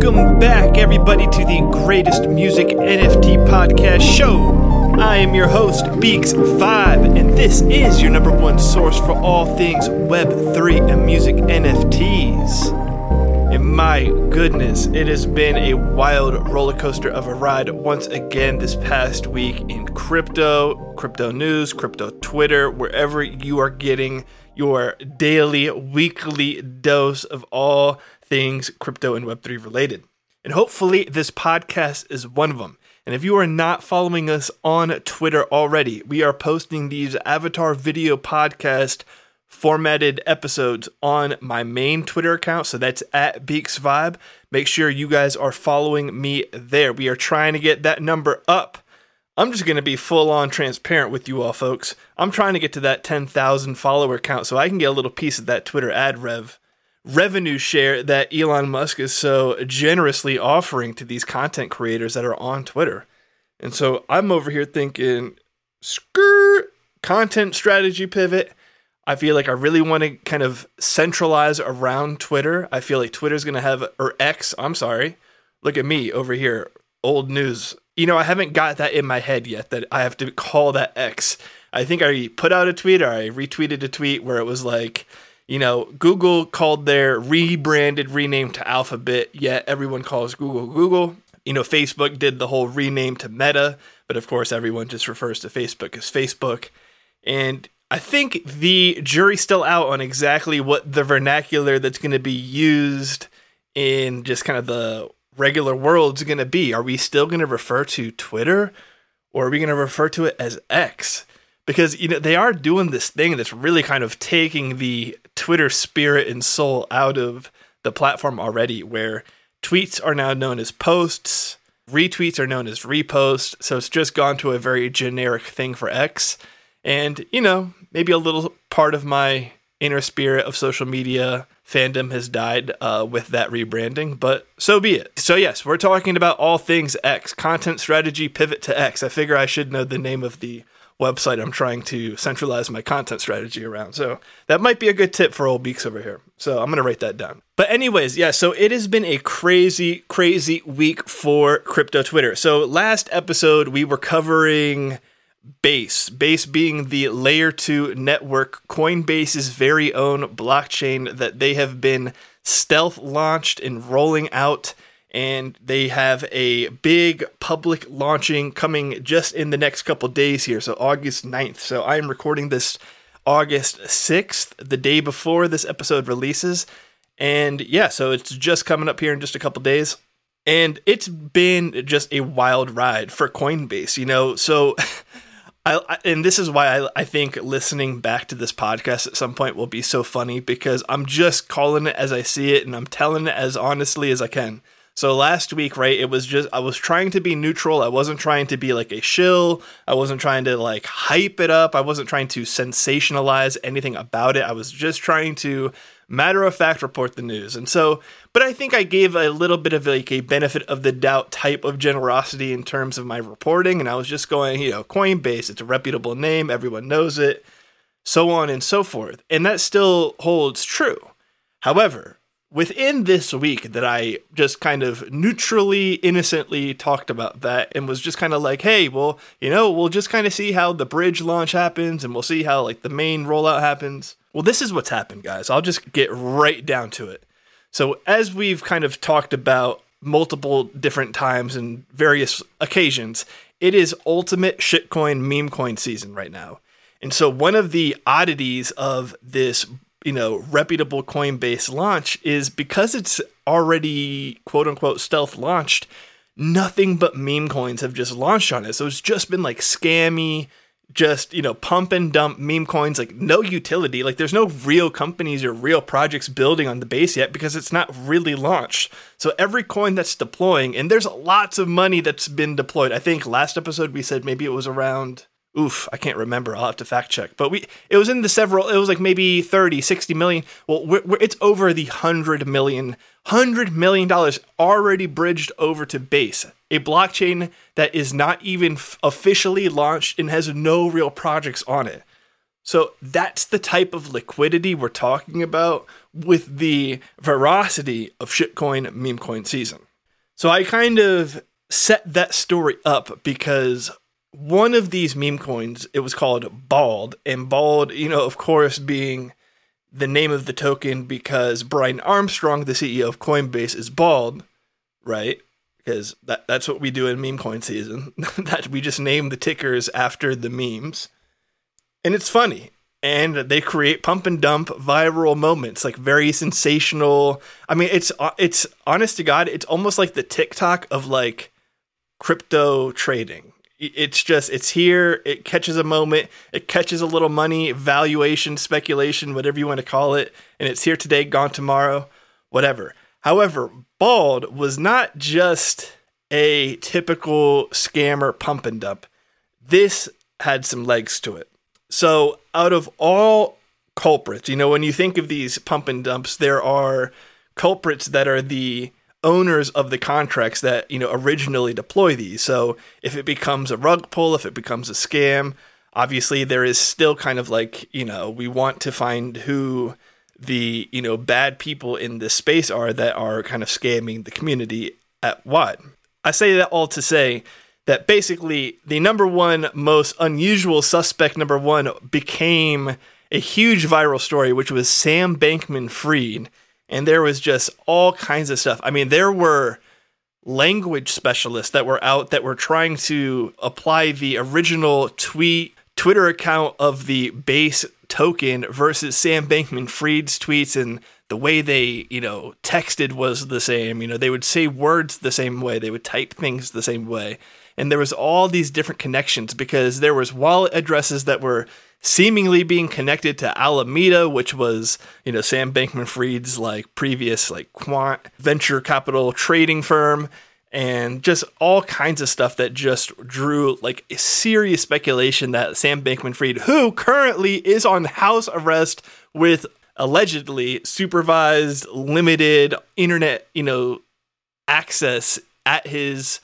Welcome back, everybody, to the greatest music NFT podcast show. I am your host, Beaks Vibe, and this is your number one source for all things Web3 and music NFTs. And my goodness, it has been a wild roller coaster of a ride once again this past week in crypto, crypto news, crypto Twitter, wherever you are getting your daily, weekly dose of all things crypto and Web3 related. And hopefully, this podcast is one of them. And if you are not following us on Twitter already, we are posting these avatar video podcast formatted episodes on my main Twitter account. So that's at Beaks Vibe. Make sure you guys are following me there. We are trying to get that number up. I'm just going to be full on transparent with you all, folks. I'm trying to get to that 10,000 follower count so I can get a little piece of that Twitter ad rev revenue share that Elon Musk is so generously offering to these content creators that are on Twitter. And so I'm over here thinking, skirt content strategy pivot. I feel like I really want to kind of centralize around Twitter. I feel like Twitter's going to have, or X, I'm sorry. Look at me over here, old news. You know, I haven't got that in my head yet that I have to call that X. I think I put out a tweet or I retweeted a tweet where it was like, you know, Google called their rebranded rename to Alphabet, yet everyone calls Google Google. You know, Facebook did the whole rename to Meta, but of course, everyone just refers to Facebook as Facebook. And I think the jury's still out on exactly what the vernacular that's going to be used in just kind of the regular world is going to be. Are we still going to refer to Twitter or are we going to refer to it as X? Because you know they are doing this thing that's really kind of taking the Twitter spirit and soul out of the platform already where tweets are now known as posts, retweets are known as reposts, so it's just gone to a very generic thing for X. And, you know, maybe a little part of my inner spirit of social media fandom has died uh, with that rebranding, but so be it. So, yes, we're talking about all things X, content strategy pivot to X. I figure I should know the name of the website I'm trying to centralize my content strategy around. So, that might be a good tip for old Beaks over here. So, I'm going to write that down. But, anyways, yeah, so it has been a crazy, crazy week for crypto Twitter. So, last episode, we were covering Base, Base being the layer 2 network, Coinbase's very own blockchain that they have been stealth launched and rolling out. And they have a big public launching coming just in the next couple days here. So, August 9th. So, I am recording this August 6th, the day before this episode releases. And yeah, so it's just coming up here in just a couple days. And it's been just a wild ride for Coinbase, you know. So, I, and this is why I, I think listening back to this podcast at some point will be so funny because I'm just calling it as I see it and I'm telling it as honestly as I can. So last week, right, it was just I was trying to be neutral. I wasn't trying to be like a shill. I wasn't trying to like hype it up. I wasn't trying to sensationalize anything about it. I was just trying to matter of fact report the news. And so, but I think I gave a little bit of like a benefit of the doubt type of generosity in terms of my reporting. And I was just going, you know, Coinbase, it's a reputable name, everyone knows it, so on and so forth. And that still holds true. However, within this week that I just kind of neutrally, innocently talked about that and was just kind of like, hey, well, you know, we'll just kind of see how the bridge launch happens and we'll see how like the main rollout happens. Well, this is what's happened, guys. I'll just get right down to it. So, as we've kind of talked about multiple different times and various occasions, it is ultimate shitcoin meme coin season right now. And so, one of the oddities of this, you know, reputable Coinbase launch is because it's already quote unquote stealth launched, nothing but meme coins have just launched on it. So, it's just been like scammy just you know pump and dump meme coins like no utility. Like there's no real companies or real projects building on the base yet because it's not really launched. So every coin that's deploying and there's lots of money that's been deployed. I think last episode we said maybe it was around oof i can't remember. I'll have to fact check. But we it was in the several it was like maybe 30 60 million. Well we're, we're, it's over the 100 million 100 million dollars already bridged over to base a blockchain that is not even f- officially launched and has no real projects on it. So that's the type of liquidity we're talking about with the veracity of shitcoin meme coin season. So I kind of set that story up because one of these meme coins, it was called Bald, and Bald, you know, of course, being the name of the token because Brian Armstrong, the CEO of Coinbase, is bald, right? Because that, that's what we do in meme coin season. that we just name the tickers after the memes. And it's funny. And they create pump and dump viral moments, like very sensational. I mean, it's uh, it's honest to God, it's almost like the TikTok of like crypto trading it's just it's here. It catches a moment. It catches a little money valuation speculation whatever you want to call it and it's here today gone tomorrow whatever. However bald was not just a typical scammer pump and dump. This had some legs to it. So out of all culprits you know when you think of these pump and dumps there are culprits that are the owners of the contracts that you know originally deploy these. So if it becomes a rug pull, if it becomes a scam, obviously there is still kind of like you know we want to find who the you know bad people in this space are that are kind of scamming the community at what. I say that all to say that basically the number one most unusual suspect number one became a huge viral story, which was Sam Bankman Fried and there was just all kinds of stuff. I mean, there were language specialists that were out that were trying to apply the original tweet Twitter account of the base token versus Sam Bankman Fried's tweets and the way they, you know, texted was the same. You know, they would say words the same way, they would type things the same way. And there was all these different connections because there was wallet addresses that were seemingly being connected to Alameda, which was, you know, Sam Bankman Fried's like previous like quant venture capital trading firm and just all kinds of stuff that just drew like serious speculation that Sam Bankman Fried, who currently is on house arrest with allegedly supervised limited internet, you know, access at his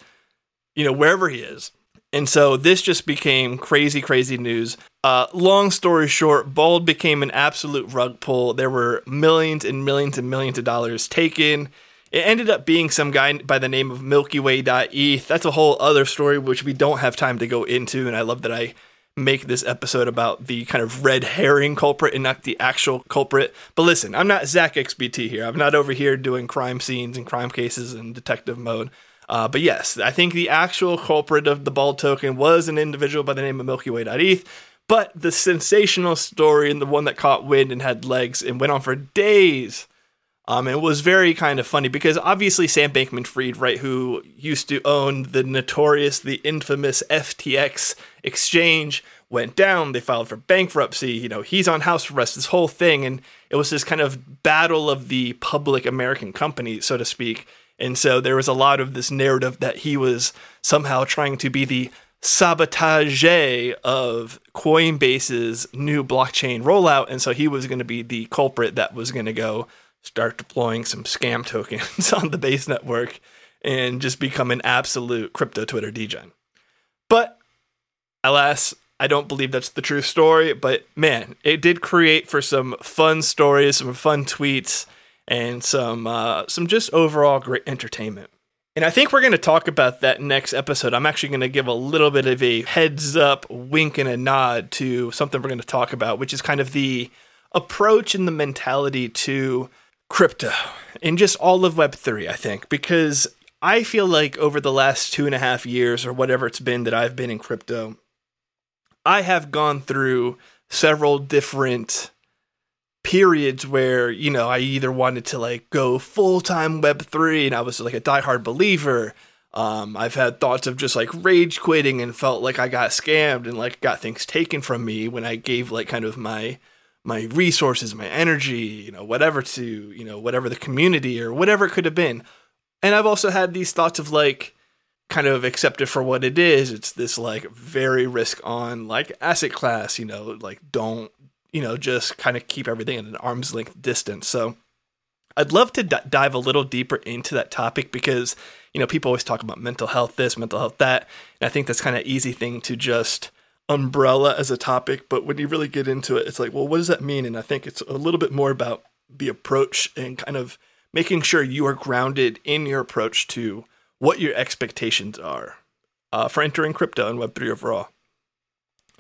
you know wherever he is and so this just became crazy, crazy news. Uh, long story short, Bald became an absolute rug pull. There were millions and millions and millions of dollars taken. It ended up being some guy by the name of Milky Way.eth. That's a whole other story, which we don't have time to go into. And I love that I make this episode about the kind of red herring culprit and not the actual culprit. But listen, I'm not ZachXBT here. I'm not over here doing crime scenes and crime cases in detective mode. Uh, but yes, I think the actual culprit of the bald token was an individual by the name of Milky Way.eth. But the sensational story and the one that caught wind and had legs and went on for days. Um, it was very kind of funny because obviously Sam Bankman Fried, right, who used to own the notorious, the infamous FTX exchange, went down. They filed for bankruptcy. You know, he's on house arrest, this whole thing. And it was this kind of battle of the public American company, so to speak. And so there was a lot of this narrative that he was somehow trying to be the sabotage of Coinbase's new blockchain rollout. And so he was going to be the culprit that was going to go start deploying some scam tokens on the base network and just become an absolute crypto Twitter degen. But alas, I don't believe that's the true story. But man, it did create for some fun stories, some fun tweets and some uh, some just overall great entertainment. And I think we're going to talk about that next episode. I'm actually going to give a little bit of a heads up, wink, and a nod to something we're going to talk about, which is kind of the approach and the mentality to crypto and just all of Web3, I think, because I feel like over the last two and a half years or whatever it's been that I've been in crypto, I have gone through several different periods where you know I either wanted to like go full time Web three and I was like a diehard believer. Um, I've had thoughts of just like rage quitting and felt like I got scammed and like got things taken from me when I gave like kind of my my resources, my energy, you know, whatever to you know whatever the community or whatever it could have been. And I've also had these thoughts of like kind of accept it for what it is. It's this like very risk on like asset class, you know, like don't you know, just kind of keep everything at an arm's length distance. So I'd love to d- dive a little deeper into that topic because, you know, people always talk about mental health this, mental health that. And I think that's kind of easy thing to just umbrella as a topic. But when you really get into it, it's like, well, what does that mean? And I think it's a little bit more about the approach and kind of making sure you are grounded in your approach to what your expectations are uh, for entering crypto and Web3 overall.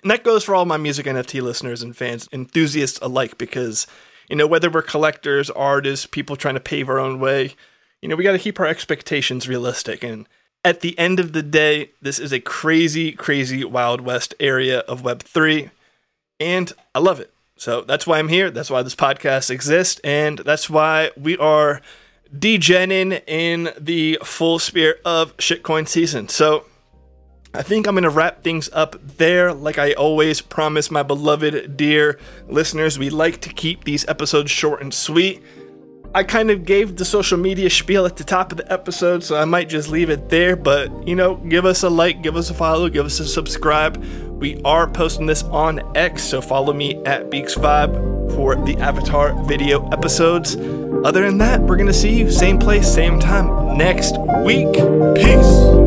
And that goes for all my music NFT listeners and fans, enthusiasts alike, because, you know, whether we're collectors, artists, people trying to pave our own way, you know, we got to keep our expectations realistic. And at the end of the day, this is a crazy, crazy Wild West area of Web3, and I love it. So that's why I'm here. That's why this podcast exists, and that's why we are degening in the full spirit of shitcoin season. So I think I'm going to wrap things up there. Like I always promise my beloved, dear listeners, we like to keep these episodes short and sweet. I kind of gave the social media spiel at the top of the episode, so I might just leave it there. But, you know, give us a like, give us a follow, give us a subscribe. We are posting this on X, so follow me at Beaks Vibe for the Avatar video episodes. Other than that, we're going to see you same place, same time next week. Peace.